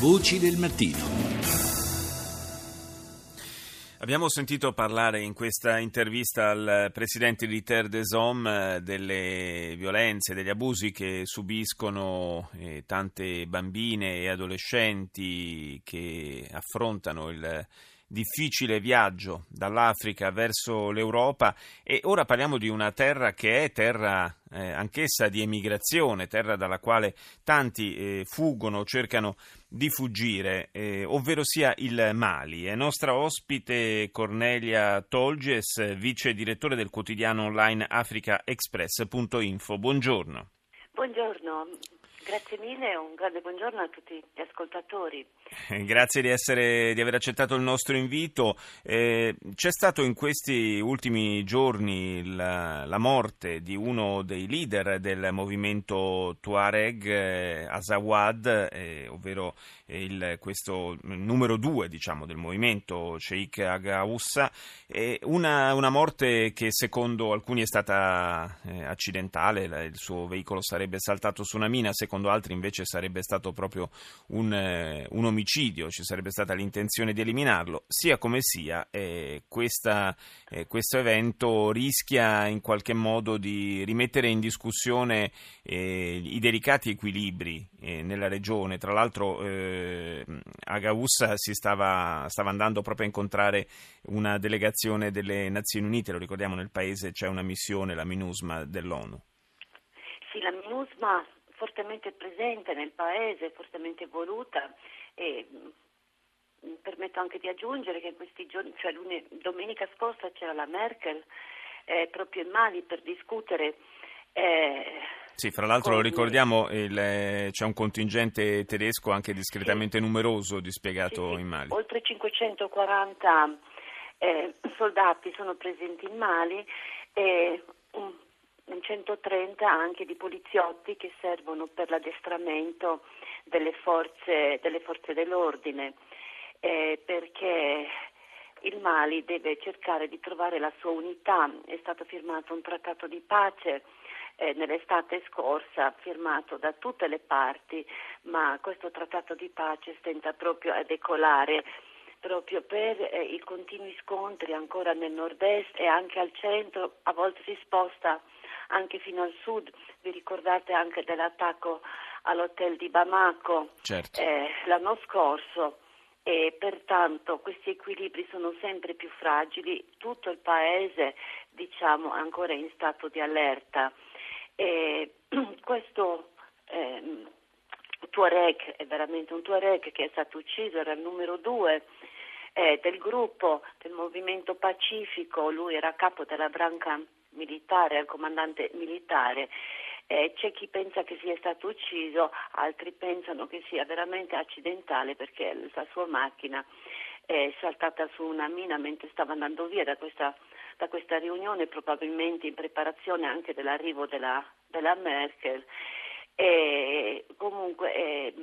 Voci del mattino. Abbiamo sentito parlare in questa intervista al presidente di Terre des Hommes eh, delle violenze, degli abusi che subiscono eh, tante bambine e adolescenti che affrontano il difficile viaggio dall'Africa verso l'Europa e ora parliamo di una terra che è terra eh, anch'essa di emigrazione, terra dalla quale tanti eh, fuggono, cercano di fuggire, eh, ovvero sia il Mali. È nostra ospite Cornelia Tolges, vice direttore del quotidiano online africaexpress.info. Buongiorno. Buongiorno. Grazie mille un grande buongiorno a tutti gli ascoltatori. Eh, grazie di, essere, di aver accettato il nostro invito. Eh, c'è stato in questi ultimi giorni la, la, morte di uno dei leader del movimento Tuareg, eh, Azawad, eh, ovvero il, questo numero due diciamo, del movimento, Sheikh Agaussa. Una, una, morte che secondo alcuni è stata eh, accidentale, il suo veicolo sarebbe saltato su una mina, secondo secondo altri invece sarebbe stato proprio un, eh, un omicidio, ci sarebbe stata l'intenzione di eliminarlo. Sia come sia, eh, questa, eh, questo evento rischia in qualche modo di rimettere in discussione eh, i delicati equilibri eh, nella regione. Tra l'altro eh, Agaussa si stava, stava andando proprio a incontrare una delegazione delle Nazioni Unite, lo ricordiamo nel paese c'è una missione, la MINUSMA dell'ONU. Sì, la MINUSMA fortemente presente nel paese, fortemente voluta e mi mm, permetto anche di aggiungere che in questi giorni, cioè domenica scorsa c'era la Merkel eh, proprio in Mali per discutere eh, sì, fra l'altro lo ricordiamo, il, c'è un contingente tedesco anche discretamente sì. numeroso dispiegato sì, in Mali. Oltre 540 eh, soldati sono presenti in Mali e un 130 anche di poliziotti che servono per l'addestramento delle forze, delle forze dell'ordine, eh, perché il Mali deve cercare di trovare la sua unità. È stato firmato un trattato di pace eh, nell'estate scorsa, firmato da tutte le parti, ma questo trattato di pace stenta proprio a decolare proprio per eh, i continui scontri ancora nel nord-est e anche al centro, a volte si sposta anche fino al sud. Vi ricordate anche dell'attacco all'hotel di Bamako certo. eh, l'anno scorso e pertanto questi equilibri sono sempre più fragili, tutto il paese diciamo, è ancora in stato di allerta. E questo eh, Tuareg è veramente un Tuareg che è stato ucciso, era il numero due eh, del gruppo del Movimento Pacifico, lui era capo della branca militare, al comandante militare. Eh, c'è chi pensa che sia stato ucciso, altri pensano che sia veramente accidentale perché la sua macchina è saltata su una mina mentre stava andando via da questa, da questa riunione, probabilmente in preparazione anche dell'arrivo della, della Merkel. E comunque eh,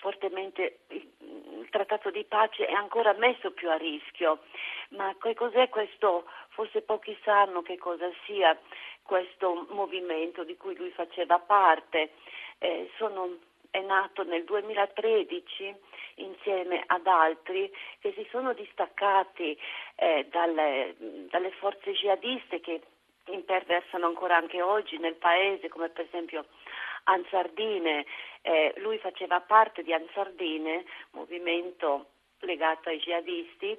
fortemente il trattato di pace è ancora messo più a rischio. Ma che cos'è questo? Forse pochi sanno che cosa sia questo movimento di cui lui faceva parte. Eh, sono, è nato nel 2013 insieme ad altri che si sono distaccati eh, dalle, dalle forze jihadiste che imperversano ancora anche oggi nel paese, come per esempio Ansardine, eh, lui faceva parte di Ansardine, movimento legato ai jihadisti,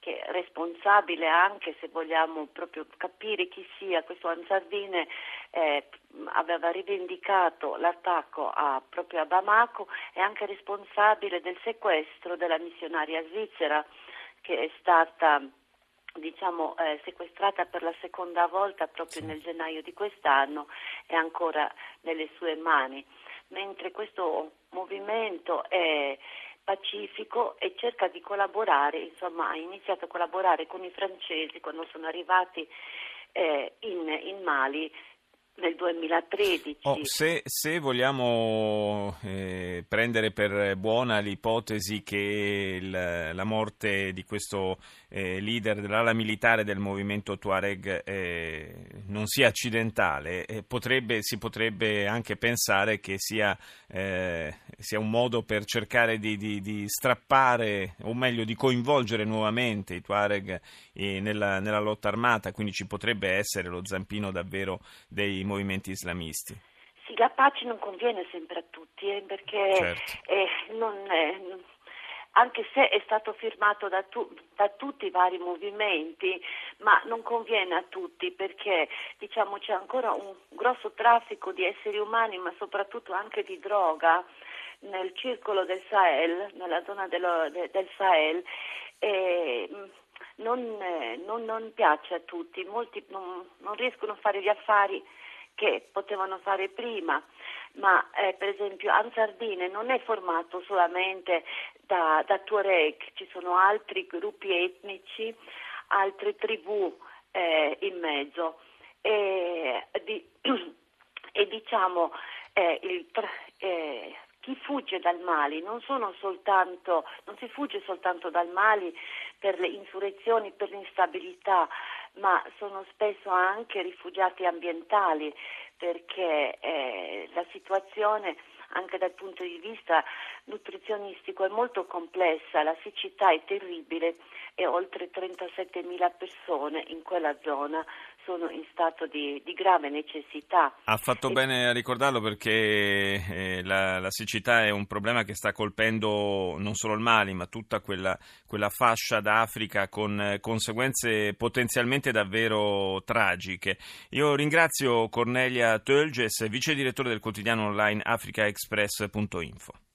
che è responsabile anche se vogliamo proprio capire chi sia questo Ansardine eh, aveva rivendicato l'attacco a, proprio a Bamako è anche responsabile del sequestro della missionaria svizzera che è stata diciamo, eh, sequestrata per la seconda volta proprio nel gennaio di quest'anno è ancora nelle sue mani, mentre questo movimento è pacifico e cerca di collaborare, insomma ha iniziato a collaborare con i francesi quando sono arrivati eh, in, in Mali nel 2013. Oh, se, se, vogliamo eh, prendere per buona l'ipotesi che il, la morte di questo eh, leader dell'ala militare del movimento Tuareg eh, non sia accidentale, eh, potrebbe, si potrebbe anche pensare che sia, eh, sia un modo per cercare di, di, di, strappare, o meglio di coinvolgere nuovamente i Tuareg eh, nella, nella lotta armata, quindi ci potrebbe essere lo zampino davvero dei movimenti islamisti. Sì, la pace non conviene sempre a tutti, eh, perché certo. eh, non, eh, anche se è stato firmato da, tu, da, tutti i vari movimenti, ma non conviene a tutti perché diciamo, c'è ancora un grosso traffico di esseri umani, ma soprattutto anche di droga nel circolo del Sahel, nella zona dello, de, del Sahel. E, non, eh, non, non, piace a tutti, molti non, non riescono a fare gli affari che potevano fare prima, ma eh, per esempio Ansardine non è formato solamente da, da Tuareg, ci sono altri gruppi etnici, altre tribù eh, in mezzo. E, di, e diciamo eh, il, eh, chi fugge dal Mali non, soltanto, non si fugge soltanto dal Mali per le insurrezioni, per l'instabilità, ma sono spesso anche rifugiati ambientali perché eh, la situazione anche dal punto di vista nutrizionistico è molto complessa, la siccità è terribile e oltre 37.000 persone in quella zona sono in stato di, di grave necessità. Ha fatto e... bene a ricordarlo perché eh, la, la, siccità è un problema che sta colpendo non solo il Mali ma tutta quella, quella fascia d'Africa con eh, conseguenze potenzialmente davvero tragiche. Io ringrazio Cornelia Tölges, vice direttore del quotidiano online Africa Express.info.